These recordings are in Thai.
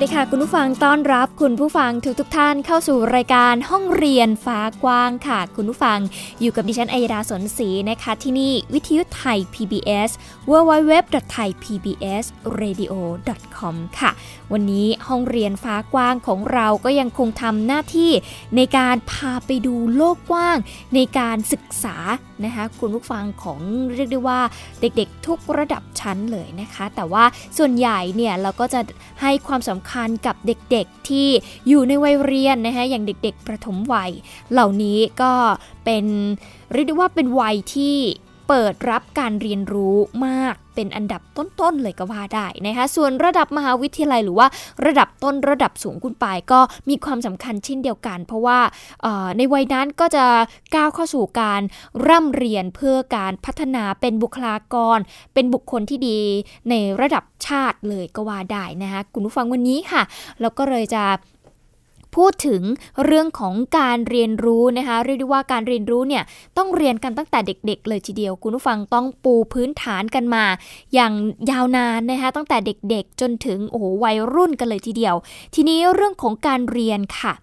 สดีค่ะคุณผู้ฟังต้อนรับคุณผู้ฟังทุกทุกท่านเข้าสู่รายการห้องเรียนฟ้ากว้างค่ะ คุณผู้ฟังอยู่กับดิฉันอัยดาสนศรีนะคะที่นี่วิทยุไทย PBS www.thaipbsradio.com ค่ะ วันนี้ห้องเรียนฟ้ากว้างของเราก็ยังคงทำหน้าที่ในการพาไปดูโลกกว้าง ในการศึกษานะคะคุณผู้ฟังของเรียกได้ว่าเด็กๆ ทุกระดับชั้นเลยนะคะ แต่ว่าส่วนใหญ่เนี่ยเราก็จะให้ความสำคัญกับเด็กๆที่อยู่ในวัยเรียนนะคะอย่างเด็กๆ ประถมวัย เหล่านี้ก็เป็นเรียกได้ว่าเป็นวัยที่ เปิดรับการเรียนรู้มากเป็นอันดับต้นๆเลยก็ว่าได้นะคะส่วนระดับมหาวิทยาลัยหรือว่าระดับต้นระดับสูงคุณปายก็มีความสำคัญเช่นเดียวกัน เพราะว่าในวัยนั้นก็จะก้าวเข้าสู่การร่ำเรียนเพื่อการพัฒนาเป็นบุคลากร เป็นบุคคลที่ดีในระดับชาติเลยก็ว่าได้นะคะคุณผู้ฟังวันนี้ค่ะ เราก็เลยจะ พูดถึงเรื่องของการเรียนรู้นะคะเรียกได้ว่าการเรียนรู้เนี่ยต้องเรียนกันตั้งแต่เด็ก ๆ เลยทีเดียว คุณผู้ฟังต้องปูพื้นฐานกันมา อย่างยาวนานนะคะตั้งแต่เด็กๆ จนถึงโอ้โหวัยรุ่นกันเลยทีเดียว ทีนี้เรื่องของการเรียนค่ะ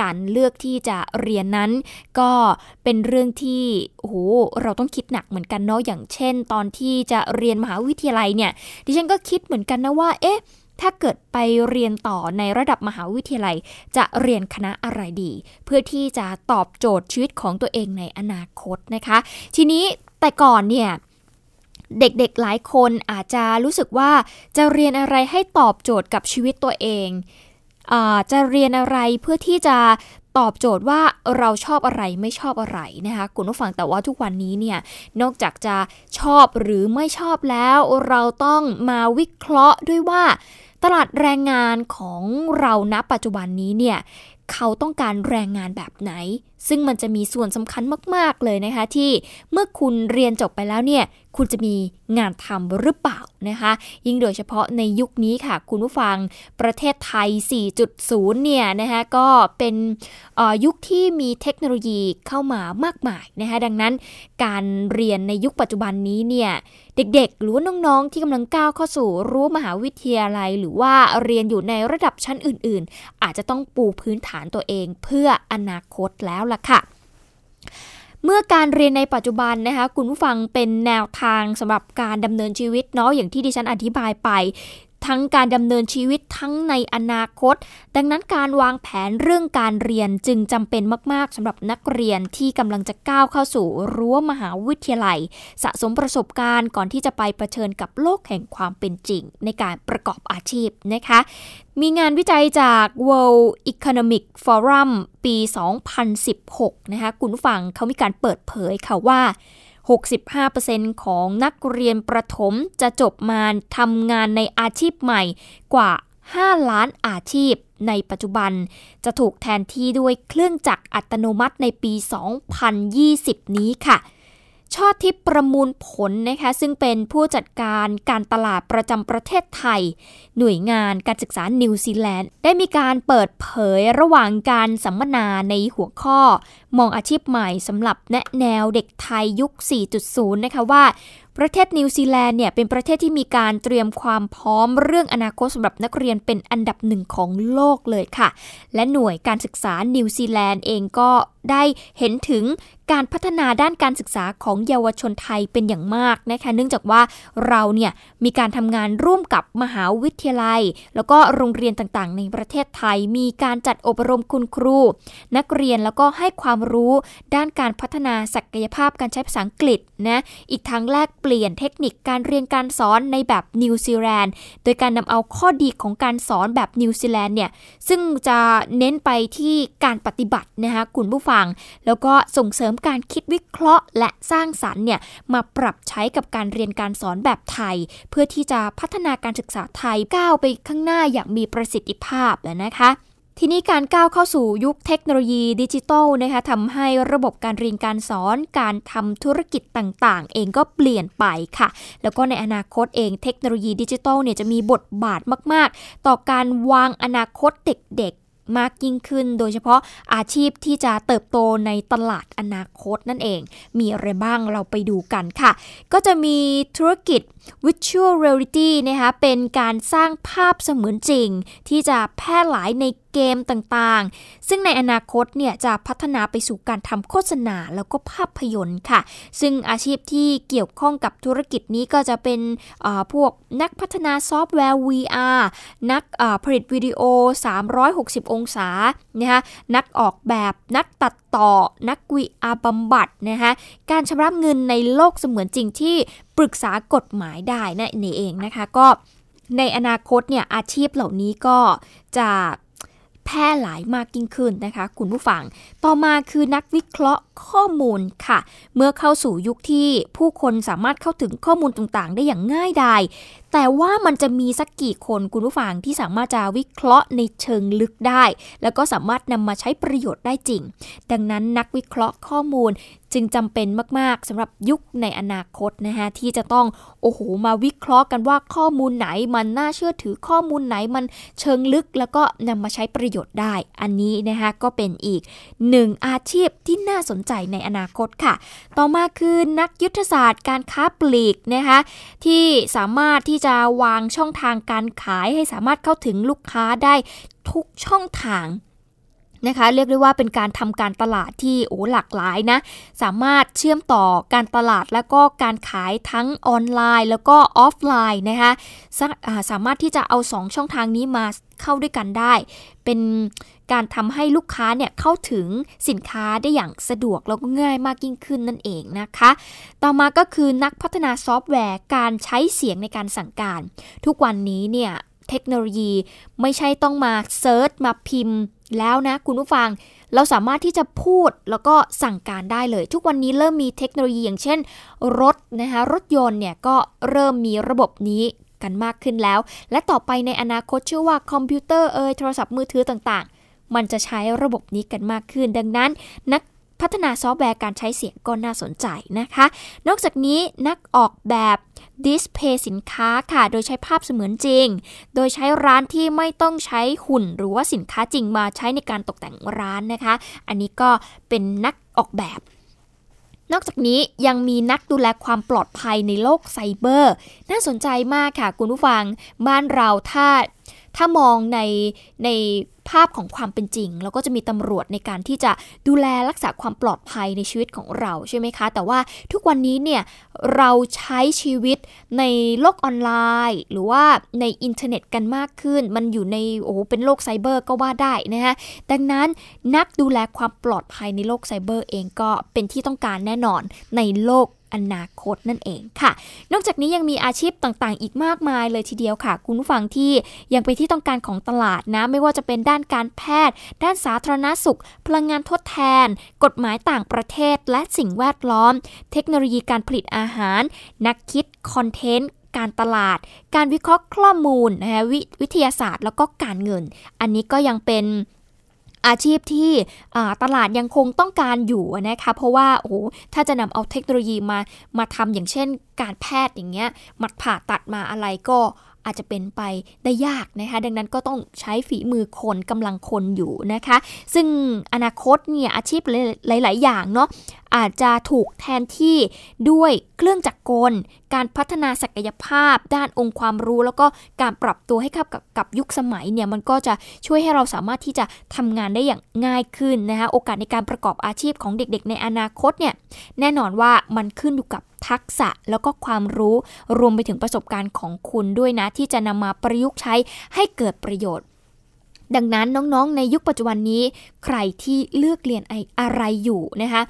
การเลือกที่จะเรียนนั้น ก็เป็นเรื่องที่โอ้โหเราต้องคิดหนักเหมือนกันเนาะอย่างเช่น ตอนที่จะเรียนมหาวิทยาลัยเนี่ยดิฉันก็คิดเหมือนกันนะว่าเอ๊ะ ถ้าเกิดไปเรียนต่อในระดับมหาวิทยาลัย จะเรียนคณะอะไรดี เพื่อที่จะตอบโจทย์ชีวิตของตัวเองในอนาคตนะคะ ทีนี้แต่ก่อนเนี่ยเด็กๆหลายคนอาจจะรู้สึกว่าจะเรียนอะไรให้ตอบโจทย์กับชีวิตตัวเองอจะเรียนอะไรเพื่อที่จะ ตอบโจทย์ว่าเราชอบอะไรไม่ชอบอะไรนะคะคุณผู้ฟังแต่ว่าทุกวันนี้เนี่ยนอกจากจะชอบหรือไม่ชอบแล้ว เราต้องมาวิเคราะห์ด้วยว่า ตลาดแรงงานของเราณปัจจุบันนี้เนี่ย เขาต้องการแรงงานแบบไหน ซึ่งมันจะมีส่วนสำคัญมาก ๆ เลยนะคะ ที่เมื่อคุณเรียนจบไปแล้วเนี่ย คุณจะมีงานทำหรือเปล่านะคะ ยิ่งโดยเฉพาะในยุคนี้ค่ะ คุณผู้ฟังประเทศไทย 4.0 เนี่ยนะคะก็เป็นยุคที่มีเทคโนโลยีเข้ามามากมายนะคะ ดังนั้นการเรียนในยุคปัจจุบันนี้เนี่ยเด็กๆ หรือว่าน้องๆ ที่กำลังก้าวเข้าสู่รู้มหาวิทยาลัย หรือว่าเรียนอยู่ในระดับชั้นอื่นๆ อาจจะต้องปูพื้นฐานตัวเองเพื่ออนาคตแล้วล่ะค่ะเมื่อการเรียนในปัจจุบันนะคะคุณผู้ฟังเป็นแนวทางสำหรับการดำเนินชีวิตเนาะอย่างที่ดิฉันอธิบายไป ทั้งการดำเนินชีวิตทั้งในอนาคต ดังนั้นการวางแผนเรื่องการเรียนจึงจำเป็นมาก ๆสำหรับนักเรียนที่กำลังจะก้าวเข้าสู่รั้วมหาวิทยาลัย สะสมประสบการณ์ก่อนที่จะไปเผชิญกับโลกแห่งความเป็นจริง ในการประกอบอาชีพนะคะ มีงานวิจัยจาก World Economic Forum ปี 2016 นะคะคุณผู้ฟังเขามีการเปิดเผยค่ะว่า 65%ของนักเรียนประถมจะจบมาทำงานในอาชีพใหม่กว่า 5 ล้านอาชีพในปัจจุบัน จะถูกแทนที่ด้วยเครื่องจักรอัตโนมัติในปี 2020 นี้ค่ะ ช่อทิพประมูลผลนะคะซึ่งเป็นผู้จัดการการตลาดประจำประเทศไทย หน่วยงานการศึกษานิวซีแลนด์ ได้มีการเปิดเผยระหว่างการสัมมนาในหัวข้อ มองอาชีพใหม่สำหรับแนะแนวเด็กไทยยุค 4.0 นะคะว่าประเทศนิวซีแลนด์เนี่ยเป็นประเทศที่มีการเตรียมความพร้อมเรื่องอนาคตสำหรับนักเรียนเป็นอันดับหนึ่งของโลกเลยค่ะ และหน่วยการศึกษานิวซีแลนด์เองก็ ได้เห็นถึงการพัฒนาด้านการศึกษาของเยาวชนไทยเป็นอย่างมากนะคะ เนื่องจากว่าเราเนี่ยมีการทำงานร่วมกับมหาวิทยาลัย แล้วก็โรงเรียนต่างๆ ในประเทศไทย มีการจัดอบรมคุณครู นักเรียนแล้วก็ให้ความรู้ด้านการพัฒนาศักยภาพการใช้ภาษาอังกฤษนะอีกทั้งแลกเปลี่ยนเทคนิคการเรียนการสอนในแบบนิวซีแลนด์โดยการนำเอาข้อดีของการสอนแบบนิวซีแลนด์เนี่ยซึ่งจะเน้นไปที่การปฏิบัตินะคะคุณผู้ฟังฟัง แล้วก็ส่งเสริมการคิดวิเคราะห์ และสร้างสรรค์เนี่ยมาปรับใช้กับการเรียนการสอนแบบไทย เพื่อที่จะพัฒนาการศึกษาไทยก้าวไปข้างหน้าอย่างมีประสิทธิภาพนะคะทีนี้การก้าวเข้าสู่ยุคเทคโนโลยีดิจิทัลนะคะทำให้ระบบการเรียนการสอนการทำธุรกิจต่างๆ เองก็เปลี่ยนไปค่ะ แล้วก็ในอนาคตเองเทคโนโลยีดิจิทัลเนี่ยจะมีบทบาทมาก ๆ ต่อการวางอนาคตเด็ก มากยิ่งขึ้น โดยเฉพาะอาชีพที่จะเติบโตในตลาดอนาคตนั่นเอง มีอะไรบ้างเราไปดูกันค่ะ ก็จะมีธุรกิจ Virtual Reality นะคะเป็นการสร้างภาพเสมือนจริง ที่จะแพร่หลายในเกมต่างๆ ซึ่งในอนาคตเนี่ยจะพัฒนาไปสู่การทำโฆษณาแล้วก็ภาพยนตร์ค่ะ ซึ่งอาชีพที่เกี่ยวข้องกับธุรกิจนี้ก็จะเป็นพวกนักพัฒนาซอฟต์แวร์ VR นักผลิตวิดีโอ 360 องศานะคะนักออกแบบนักตัด ต่อนัก VR บำบัดนะคะการชำระเงินในโลกเสมือนจริงที่ปรึกษากฎหมายได้นั่นเองนะคะก็ในอนาคตเนี่ยอาชีพเหล่านี้ก็จะ แพร่หลายมากยิ่งขึ้นนะคะ คุณผู้ฟัง ต่อมาคือนักวิเคราะห์ข้อมูลค่ะ เมื่อเข้าสู่ยุคที่ผู้คนสามารถเข้าถึงข้อมูลต่างๆ ได้อย่างง่ายดายแต่ว่ามันจะมีสักกี่คนคุณผู้ฟังที่สามารถจะวิเคราะห์ในเชิงลึกได้ แล้วก็สามารถนำมาใช้ประโยชน์ได้จริง ดังนั้นนักวิเคราะห์ข้อมูล จึงจำเป็นมาก ๆสำหรับยุคในอนาคตนะคะที่จะต้องโอ้โหมาวิเคราะห์กันว่าข้อมูลไหนมันน่าเชื่อถือข้อมูลไหนมันเชิงลึก แล้วก็นำมาใช้ประโยชน์ได้ อันนี้นะคะก็เป็นอีกหนึ่งอาชีพที่น่าสนใจในอนาคตค่ะ ต่อมาคือนักยุทธศาสตร์การค้าปลีกนะคะที่สามารถที่จะวางช่องทางการขายให้สามารถเข้าถึงลูกค้าได้ทุกช่องทาง นะคะ เรียกได้ว่าเป็นการทำการตลาดที่โอ้หลากหลายนะ สามารถเชื่อมต่อการตลาดแล้วก็การขายทั้งออนไลน์ แล้วก็ออฟไลน์นะคะสามารถที่จะเอา 2 ช่องทางนี้มาเข้าด้วยกันได้ เป็นการทำให้ลูกค้าเนี่ยเข้าถึงสินค้าได้อย่างสะดวกแล้วก็ง่ายมากยิ่งขึ้นนั่นเองนะคะ ต่อมาก็คือนักพัฒนาซอฟต์แวร์การใช้เสียงในการสั่งการ ทุกวันนี้เนี่ยเทคโนโลยีไม่ใช่ต้องมา search มาพิมพ์ แล้วนะคุณผู้ฟัง เราสามารถที่จะพูดแล้วก็สั่งการได้เลย ทุกวันนี้เริ่มมีเทคโนโลยีอย่างเช่น รถนะคะรถยนต์เนี่ยก็เริ่มมีระบบนี้กันมากขึ้นแล้ว และต่อไปในอนาคตเชื่อว่าคอมพิวเตอร์เอยโทรศัพท์มือถือต่างๆ มันจะใช้ระบบนี้กันมากขึ้น ดังนั้น นัก พัฒนาซอฟต์แวร์การใช้เสียงก็น่าสนใจนะคะ นอกจากนี้นักออกแบบดิสเพย์สินค้าค่ะ โดยใช้ภาพเสมือนจริง โดยใช้ร้านที่ไม่ต้องใช้หุ่นหรือว่าสินค้าจริงมาใช้ในการตกแต่งร้านนะคะ อันนี้ก็เป็นนักออกแบบ นอกจากนี้ยังมีนักดูแลความปลอดภัยในโลกไซเบอร์ น่าสนใจมากค่ะคุณผู้ฟัง บ้านเราถ้า ถ้ามองในในภาพของความเป็นจริงแล้วก็จะมีตำรวจในการที่จะดูแลรักษาความปลอดภัยในชีวิตของเราใช่ไหมคะ แต่ว่าทุกวันนี้เนี่ยเราใช้ชีวิตในโลกออนไลน์ หรือว่าในอินเทอร์เน็ตกันมากขึ้น มันอยู่ในโอ้เป็นโลกไซเบอร์ก็ว่าได้นะฮะดังนั้นนักดูแลความปลอดภัยในโลกไซเบอร์เองก็เป็นที่ต้องการแน่นอนในโลก อนาคตนั่นเองค่ะ นอกจากนี้ยังมีอาชีพต่างๆ อีกมากมายเลยทีเดียวค่ะ คุณผู้ฟังที่ยังเป็นที่ต้องการของตลาดนะ ไม่ว่าจะเป็นด้านการแพทย์ ด้านสาธารณสุข พลังงานทดแทน กฎหมายต่างประเทศ และสิ่งแวดล้อม เทคโนโลยีการผลิตอาหาร นักคิดคอนเทนต์การตลาด การวิเคราะห์ข้อมูลนะววิทยาศาสตร์ แล้วก็การเงิน อันนี้ก็ยังเป็น อาชีพที่ตลาดยังคงต้องการอยู่นะคะเพราะว่าโอ้ถ้าจะนำเอาเทคโนโลยีมามาทำอย่างเช่น การแพทย์อย่างเงี้ยมัดผ่าตัดมาอะไรก็ อาจจะเป็นไปได้ยากนะคะ ดังนั้นก็ต้องใช้ฝีมือคนกำลังคนอยู่นะคะ ซึ่งอนาคตเนี่ยอาชีพหลาย ๆ อย่างเนาะอาจจะถูกแทนที่ด้วยเครื่องจักรกล การพัฒนาศักยภาพ ด้านองค์ความรู้ แล้วก็การปรับตัวให้เข้ากับกับยุคสมัยเนี่ยมันก็จะช่วยให้เราสามารถที่จะทำงานได้อย่างง่ายขึ้นนะคะโอกาสในการประกอบอาชีพของเด็ก ๆ ในอนาคตเนี่ยแน่นอนว่ามันขึ้นอยู่กับ ทักษะแล้วก็ความรู้รวมไปถึงประสบการณ์ของคุณด้วยนะ ที่จะนำมาประยุกต์ใช้ให้เกิดประโยชน์ดังนั้นน้องๆ ในยุคปัจจุบันนี้ใครที่เลือกเรียนอะไรอยู่นะคะ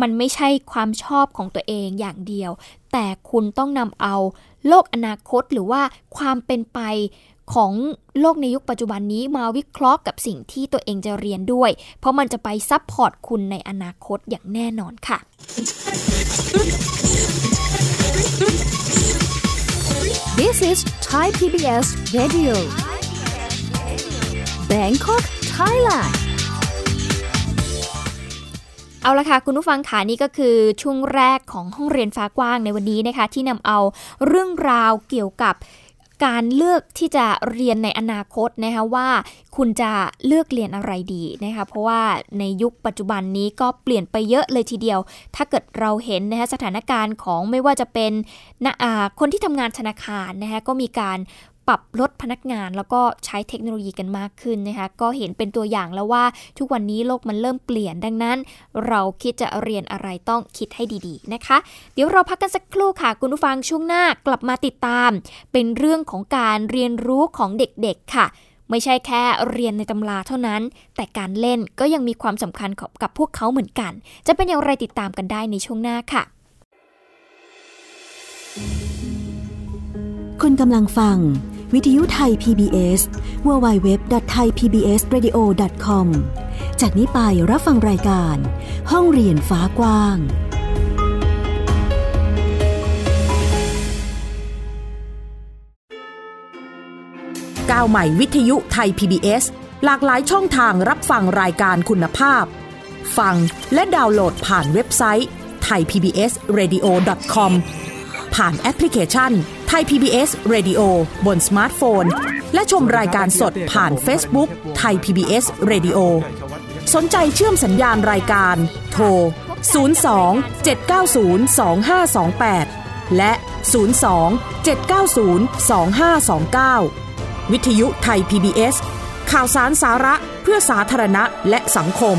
มันไม่ใช่ความชอบของตัวเองอย่างเดียว แต่คุณต้องนำเอาโลกอนาคตหรือว่าความเป็นไปของโลกในยุคปัจจุบันนี้มาวิเคราะห์กับสิ่งที่ตัวเองจะเรียนด้วย เพราะมันจะไป support คุณในอนาคตอย่างแน่นอนค่ะ This is Thai PBS Radio Bangkok Thailand เอาละค่ะ คุณผู้ฟังค่ะนี่ก็คือช่วงแรกของห้องเรียนฟ้ากว้างในวันนี้นะคะ ที่นำเอาเรื่องราวเกี่ยวกับ การเลือกที่จะเรียนในอนาคตนะคะว่าคุณจะเลือกเรียนอะไรดีนะคะเพราะว่าในยุคปัจจุบันนี้ก็เปลี่ยนไปเยอะเลยทีเดียว ถ้าเกิดเราเห็นนะคะสถานการณ์ของไม่ว่าจะเป็นนะคนที่ทำงานธนาคารนะคะก็มีการ ปรับลดพนักงาน แล้วก็ใช้เทคโนโลยีกันมากขึ้นนะคะก็เห็นเป็นตัวอย่างแล้วว่าทุกวันนี้โลกมันเริ่มเปลี่ยนดังนั้น เราคิดจะเรียนอะไรต้องคิดให้ดีๆนะคะ เดี๋ยวเราพักกันสักครู่ค่ะ คุณผู้ฟังช่วงหน้ากลับมาติดตาม เป็นเรื่องของการเรียนรู้ของเด็กๆค่ะ ไม่ใช่แค่เรียนในตำราเท่านั้น แต่การเล่นก็ยังมีความสำคัญกับพวกเขาเหมือนกัน จะเป็นอย่างไรติดตามกันได้ในช่วงหน้าค่ะคุณกำลังฟัง วิทยุไทย PBS www.thaipbsradio.com จากนี้ไปรับฟังรายการ ห้องเรียนฟ้ากว้าง ก้าวใหม่วิทยุไทย PBS หลากหลายช่องทางรับฟังรายการคุณภาพ ฟังและดาวน์โหลดผ่านเว็บไซต์ thaipbsradio.com ผ่านแอปพลิเคชัน Thai PBS Radio บนสมาร์ทโฟน และชมรายการสดผ่าน Facebook Thai PBS Radio สนใจเชื่อมสัญญาณรายการ โทร 02 790 2528 และ 02 790 2529 วิทยุไทย PBS ข่าวสารสาระเพื่อสาธารณะและสังคม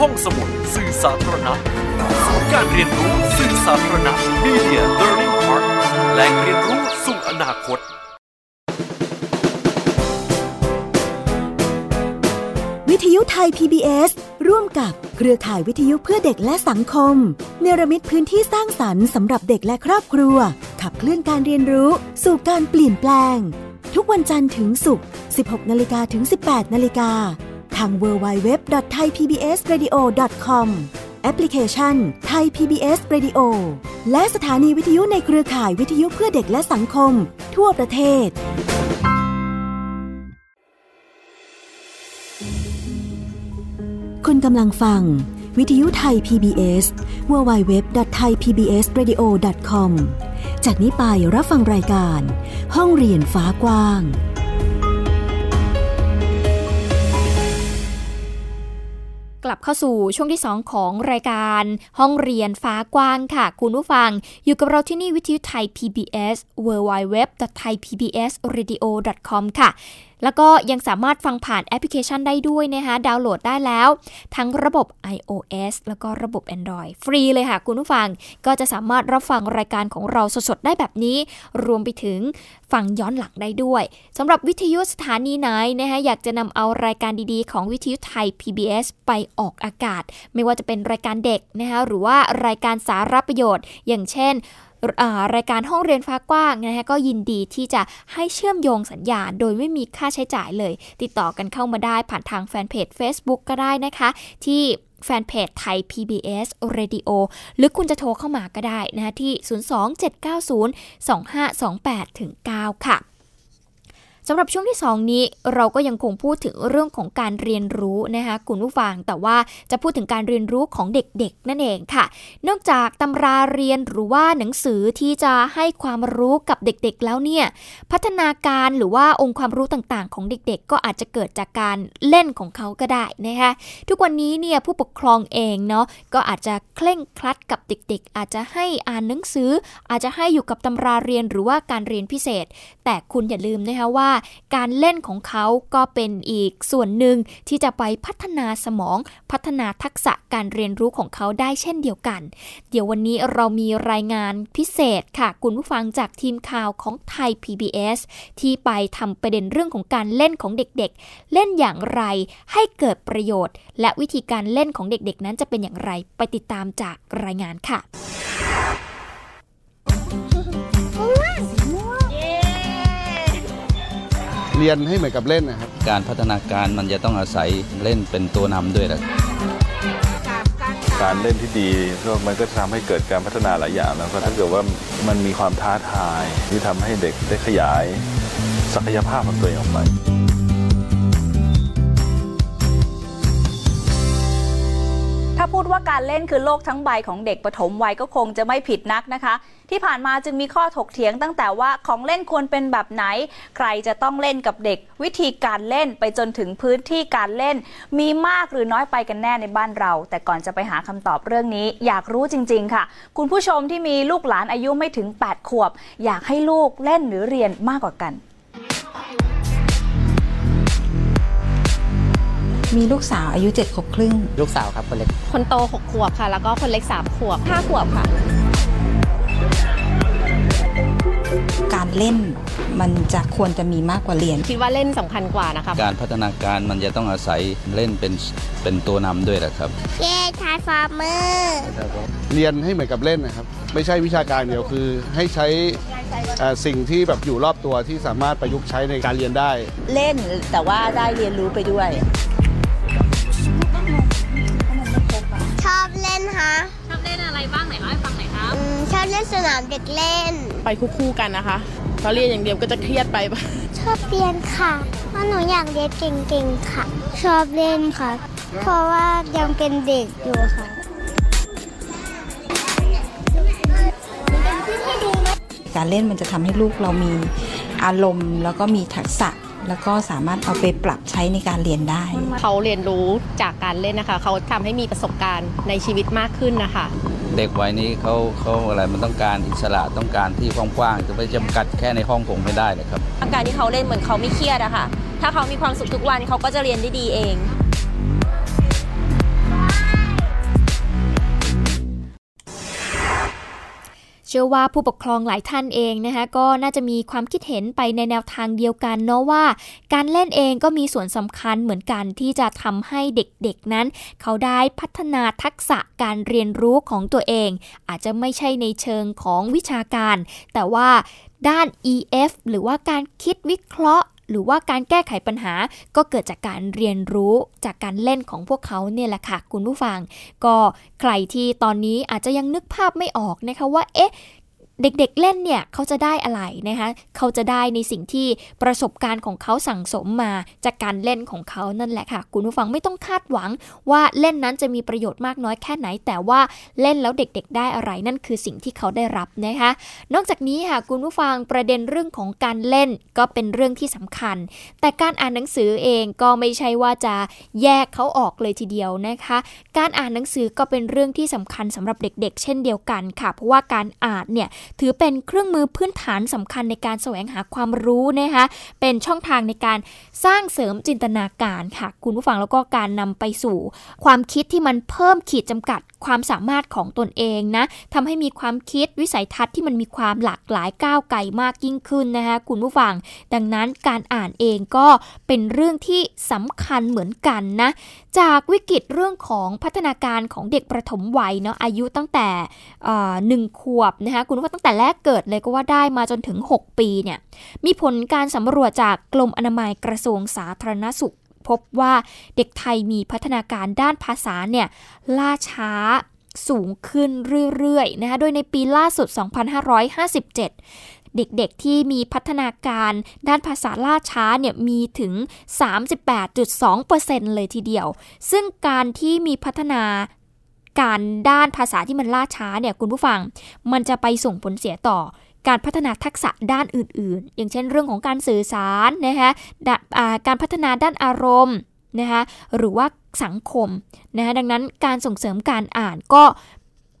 ห้องสมุดสื่อสาธารณะศูนย์การเรียนรู้สื่อสาธารณะ Media Learning Park แหล่งเรียนรู้สู่อนาคต วิทยุไทย PBS ร่วมกับเครือข่ายวิทยุเพื่อเด็กและสังคม เนรมิตพื้นที่สร้างสรรค์สำหรับเด็กและครอบครัว ขับเคลื่อนการเรียนรู้สู่การเปลี่ยนแปลง ทุกวันจันทร์ถึงศุกร์ 16 นาฬิกาถึง 18 นาฬิกา ทาง www.thaipbsradio.com แอปพลิเคชัน Thai PBS Radio และสถานีวิทยุในเครือข่ายวิทยุเพื่อเด็กและสังคม ทั่วประเทศ คุณกำลังฟัง วิทยุไทย PBS www.thaipbsradio.com จากนี้ไปรับฟังรายการ ห้องเรียนฟ้ากว้าง ลับเข้าสู่ช่วงที่ 2 ของรายการห้องเรียนฟ้ากว้างค่ะ คุณผู้ฟัง อยู่กับเราที่นี่วิทยุไทย PBS www.thaipbsradio.com ค่ะ แล้วก็ยังสามารถฟังผ่านแอปพลิเคชันได้ด้วยนะคะดาวน์โหลดได้แล้ว ทั้งระบบ iOS แล้วก็ระบบ Android ฟรีเลยค่ะคุณผู้ฟังก็จะสามารถรับฟังรายการของเราสดๆได้แบบนี้ รวมไปถึงฟังย้อนหลังได้ด้วยสำหรับวิทยุสถานีไหนนะคะอยากจะนำเอารายการดีๆ ของวิทยุไทย PBS ไปออกอากาศ ไม่ว่าจะเป็นรายการเด็กนะคะหรือว่ารายการสาระประโยชน์ อย่างเช่น รายการห้องเรียนฟ้ากว้างนะคะก็ยินดีที่จะให้เชื่อมโยงสัญญาณ โดยไม่มีค่าใช้จ่ายเลย ติดต่อกันเข้ามาได้ผ่านทางแฟนเพจ Facebook ก็ได้นะคะ ที่แฟนเพจไทย PBS Radio หรือคุณจะโทรเข้ามาก็ได้นะคะที่ 027902528ถึง9ค่ะ สำหรับช่วงที่ 2 นี้เราก็ยังคงพูดถึงเรื่องของการเรียนรู้นะคะคุณผู้ฟังแต่ว่าจะพูดถึงการเรียนรู้ของเด็กๆ นั่นเองค่ะ นอกจากตำราเรียนหรือว่าหนังสือที่จะให้ความรู้กับเด็กๆ แล้วเนี่ยพัฒนาการหรือว่าองค์ความรู้ต่างๆ ของเด็กๆ ก็อาจจะเกิดจากการเล่นของเขาก็ได้นะคะทุกวันนี้เนี่ยผู้ปกครองเองเนาะก็อาจจะเคร่งครัดกับเด็กๆ อาจจะให้อ่านหนังสือ อาจจะให้อยู่กับตำราเรียนหรือว่าการเรียนพิเศษ แต่คุณอย่าลืมนะคะว่าการเล่นของเขาก็เป็นอีกส่วนหนึ่งที่จะไปพัฒนาสมองพัฒนาทักษะการเรียนรู้ของเขาได้เช่นเดียวกัน เดี๋ยววันนี้เรามีรายงานพิเศษค่ะ คุณผู้ฟังจากทีมข่าวของไทย PBS ที่ไปทำประเด็นเรื่องของการเล่นของเด็กๆ เล่นอย่างไรให้เกิดประโยชน์ และวิธีการเล่นของเด็กๆ นั้นจะเป็นอย่างไรไปติดตามจากรายงานค่ะ เรียนให้เหมือนกับเล่นนะครับ การพัฒนาการมันจะต้องอาศัยเล่นเป็นตัวนำด้วยแหละการเล่นที่ดีก็มันก็ทำให้เกิดการพัฒนาหลายอย่างแล้วก็ถ้าเกิดว่ามันมีความท้าทายที่ทำให้เด็กได้ขยายศักยภาพของตัวเองออกไป ว่าการเล่นคือโลกทั้งใบของเด็กปฐมวัยก็คงจะไม่ผิดนักนะคะ ที่ผ่านมาจึงมีข้อถกเถียงตั้งแต่ว่าของเล่นควรเป็นแบบไหน ใครจะต้องเล่นกับเด็ก วิธีการเล่นไปจนถึงพื้นที่การเล่น มีมากหรือน้อยไปกันแน่ในบ้านเรา แต่ก่อนจะไปหาคำตอบเรื่องนี้ อยากรู้จริง ๆ ค่ะ คุณผู้ชมที่มีลูกหลานอายุไม่ถึง 8 ขวบ อยากให้ลูกเล่นหรือเรียนมากกว่ากัน มีลูกสาวอายุเจ็ดขวบครึ่ง ลูกสาวครับคนเล็ก คนโต 6 ขวบค่ะ แล้วก็คนเล็ก 3 ขวบ 5 ขวบค่ะ การเล่นมันจะควรจะมีมากกว่าเรียน คิดว่าเล่นสำคัญกว่านะคะการพัฒนาการมันจะต้องอาศัยเล่นเป็นเป็นตัวนำด้วยแหละครับ เย้ทายฟาร์มเมอร์เรียนให้เหมือนกับเล่นนะครับ ไม่ใช่วิชาการเดียวคือให้ใช้เอ่อสิ่งที่แบบอยู่รอบตัวที่สามารถประยุกต์ใช้ในการเรียนได้ เล่นแต่ว่าได้เรียนรู้ไปด้วย เล่นฮะชอบเล่นอะไรบ้างไหนเล่าให้ฟังหน่อยครับ อืมชอบเล่นสนามเด็กเล่น ไปคู่ๆกันนะคะเพราะเรียนอย่างเดียวก็จะเครียดไป ชอบเรียนค่ะเพราะหนูอยากเรียนเก่งๆค่ะ ชอบเล่นค่ะ เพราะว่ายังเป็นเด็กอยู่ค่ะการเล่นมันจะทำให้ลูกเรามีอารมณ์ แล้วก็มีทักษะ แล้วก็สามารถเอาไปปรับใช้ในการเรียนได้ เขาเรียนรู้จากการเล่นนะคะ เขาทำให้มีประสบการณ์ในชีวิตมากขึ้นนะคะ เด็กวัยนี้เขาเขาอะไรมันต้องการอิสระต้องการที่กว้างๆจะไปจำกัดแค่ในห้องคงไม่ได้เลยครับการที่เขาเล่นเหมือนเขาไม่เครียดอะค่ะถ้าเขามีความสุขทุกวันเขาก็จะเรียนได้ดีเอง เชื่อว่าผู้ปกครองหลายท่านเองนะคะก็น่าจะมีความคิดเห็นไปในแนวทางเดียวกันเนาะว่า การเล่นเองก็มีส่วนสำคัญเหมือนกันที่จะทำให้เด็กๆนั้น เขาได้พัฒนาทักษะการเรียนรู้ของตัวเอง อาจจะไม่ใช่ในเชิงของวิชาการ แต่ว่าด้าน EF หรือว่าการคิดวิเคราะห์ หรือว่าการแก้ไขปัญหาก็เกิดจากการเรียนรู้จากการเล่นของพวกเขาเนี่ยแหละค่ะคุณผู้ฟัง ก็ใครที่ตอนนี้อาจจะยังนึกภาพไม่ออกนะคะว่าเอ๊ะ เด็กๆเล่นเนี่ยเขาจะได้อะไรนะคะเขาจะได้ในสิ่งที่ประสบการณ์ของเขาสั่งสมมาจากการเล่นของเขานั่นแหละค่ะ คุณผู้ฟังไม่ต้องคาดหวังว่าเล่นนั้นจะมีประโยชน์มากน้อยแค่ไหน แต่ว่าเล่นแล้วเด็กๆ ได้อะไรนั่นคือสิ่งที่เขาได้รับนะคะนอกจากนี้ค่ะคุณผู้ฟังประเด็นเรื่องของการเล่นก็เป็นเรื่องที่สำคัญ แต่การอ่านหนังสือเองก็ไม่ใช่ว่าจะแยกเขาออกเลยทีเดียวนะคะ การอ่านหนังสือก็เป็นเรื่องที่สำคัญสำหรับเด็ก ๆ เช่นเดียวกันค่ะ เพราะว่าการอ่านเนี่ยถือเป็นเครื่องมือพื้นฐานสำคัญในการแสวงหาความรู้นะคะเป็นช่องทางในการสร้างเสริมจินตนาการค่ะ คุณผู้ฟังแล้วก็การนำไปสู่ ความคิดที่มันเพิ่มขีดจำกัด ความสามารถของตนเองนะทำให้มีความคิดวิสัยทัศน์ที่มันมีความหลากหลายก้าวไกลมากยิ่งขึ้นนะคะคุณผู้ฟัง ดังนั้นการอ่านเองก็เป็นเรื่องที่สำคัญเหมือนกันนะจากวิกฤตเรื่องของพัฒนาการของเด็กประถมวัยเนาะอายุตั้งแต่หนึ่งขวบนะคะคุณว่าตั้งแต่แรกเกิดเลยก็ว่าได้มาจนถึง 6 ปีเนี่ยมีผลการสำรวจจากกรมอนามัยกระทรวงสาธารณสุข พบว่าเด็กไทยมีพัฒนาการด้านภาษาเนี่ยล่าช้าสูงขึ้นเรื่อยๆนะคะ โดยในปีล่าสุด 2557เด็กๆ ที่มีพัฒนาการด้านภาษาล่าช้าเนี่ยมีถึง 38.2%เลยทีเดียว ซึ่งการที่มีพัฒนาการด้านภาษาที่มันล่าช้าเนี่ยคุณผู้ฟัง มันจะไปส่งผลเสียต่อ การพัฒนาทักษะด้านอื่น ๆ อย่างเช่นเรื่องของการสื่อสารนะคะการพัฒนาด้านอารมณ์นะคะหรือว่าสังคมนะคะดังนั้นการส่งเสริมการอ่านก็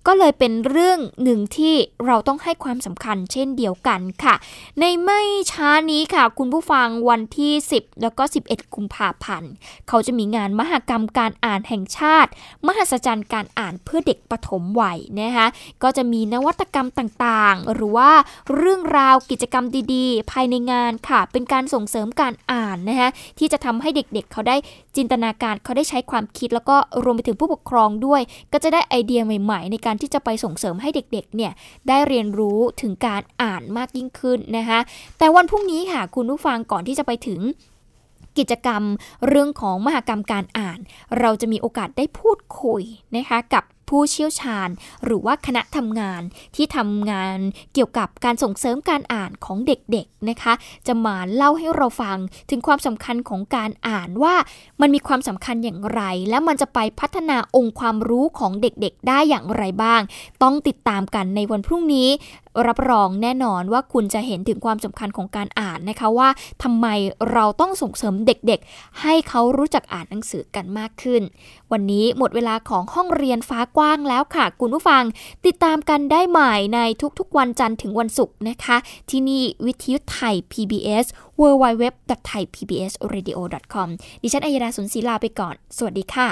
ก็เลยเป็นเรื่องหนึ่งที่เราต้องให้ความสำคัญเช่นเดียวกันค่ะ ในไม่ช้านี้ค่ะ คุณผู้ฟังวันที่ 10 แล้วก็ 11 กุมภาพันธ์ เขาจะมีงานมหกรรมการอ่านแห่งชาติ มหัศจรรย์การอ่านเพื่อเด็กปฐมวัยนะคะก็จะมีนวัตกรรมต่างๆ หรือว่าเรื่องราวกิจกรรมดีๆ ภายในงานค่ะ เป็นการส่งเสริมการอ่านนะคะที่จะทำให้เด็กๆเเขาได้จินตนาการเขาได้ใช้ความคิด แล้วก็รวมไปถึงผู้ปกครองด้วย ก็จะได้ไอเดียใหม่ ๆ ในการที่จะไปส่งเสริมให้เด็กๆเนี่ยได้เรียนรู้ถึงการอ่านมากยิ่งขึ้นนะคะแต่วันพรุ่งนี้ค่ะคุณผู้ฟังก่อนที่จะไปถึงกิจกรรมเรื่องของมหกรรมการอ่าน เราจะมีโอกาสได้พูดคุยนะคะกับ ผู้เชี่ยวชาญ หรือว่าคณะทำงานที่ทำงานเกี่ยวกับการส่งเสริมการอ่านของเด็กๆนะคะ จะมาเล่าให้เราฟังถึงความสำคัญของการอ่านว่ามันมีความสำคัญอย่างไร และมันจะไปพัฒนาองค์ความรู้ของเด็กๆ ได้อย่างไรบ้าง ต้องติดตามกันในวันพรุ่งนี้รับรองแน่นอนว่าคุณจะเห็นถึงความสำคัญของการอ่านนะคะว่าทำไมเราต้องส่งเสริมเด็กๆ ให้เขารู้จักอ่านหนังสือกันมากขึ้น วันนี้หมดเวลาของห้องเรียนฟ้ากว้างแล้วค่ะ คุณผู้ฟัง ติดตามกันได้ใหม่ในทุกๆ วันจันทร์ถึงวันศุกร์นะคะ ที่นี่วิทยุไทย PBS www.thaipbsradio.com ดิฉันอัยดาสุนศรีลาไปก่อน สวัสดีค่ะ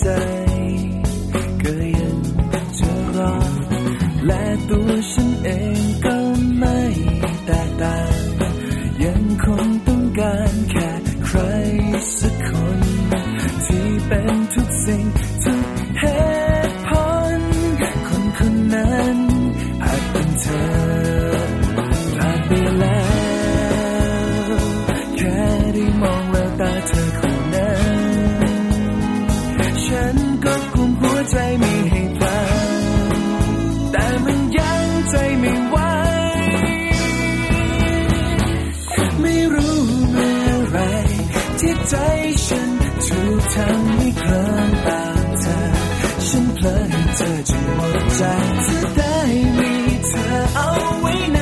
ไม่รู้เมื่อไรที่ใจฉัน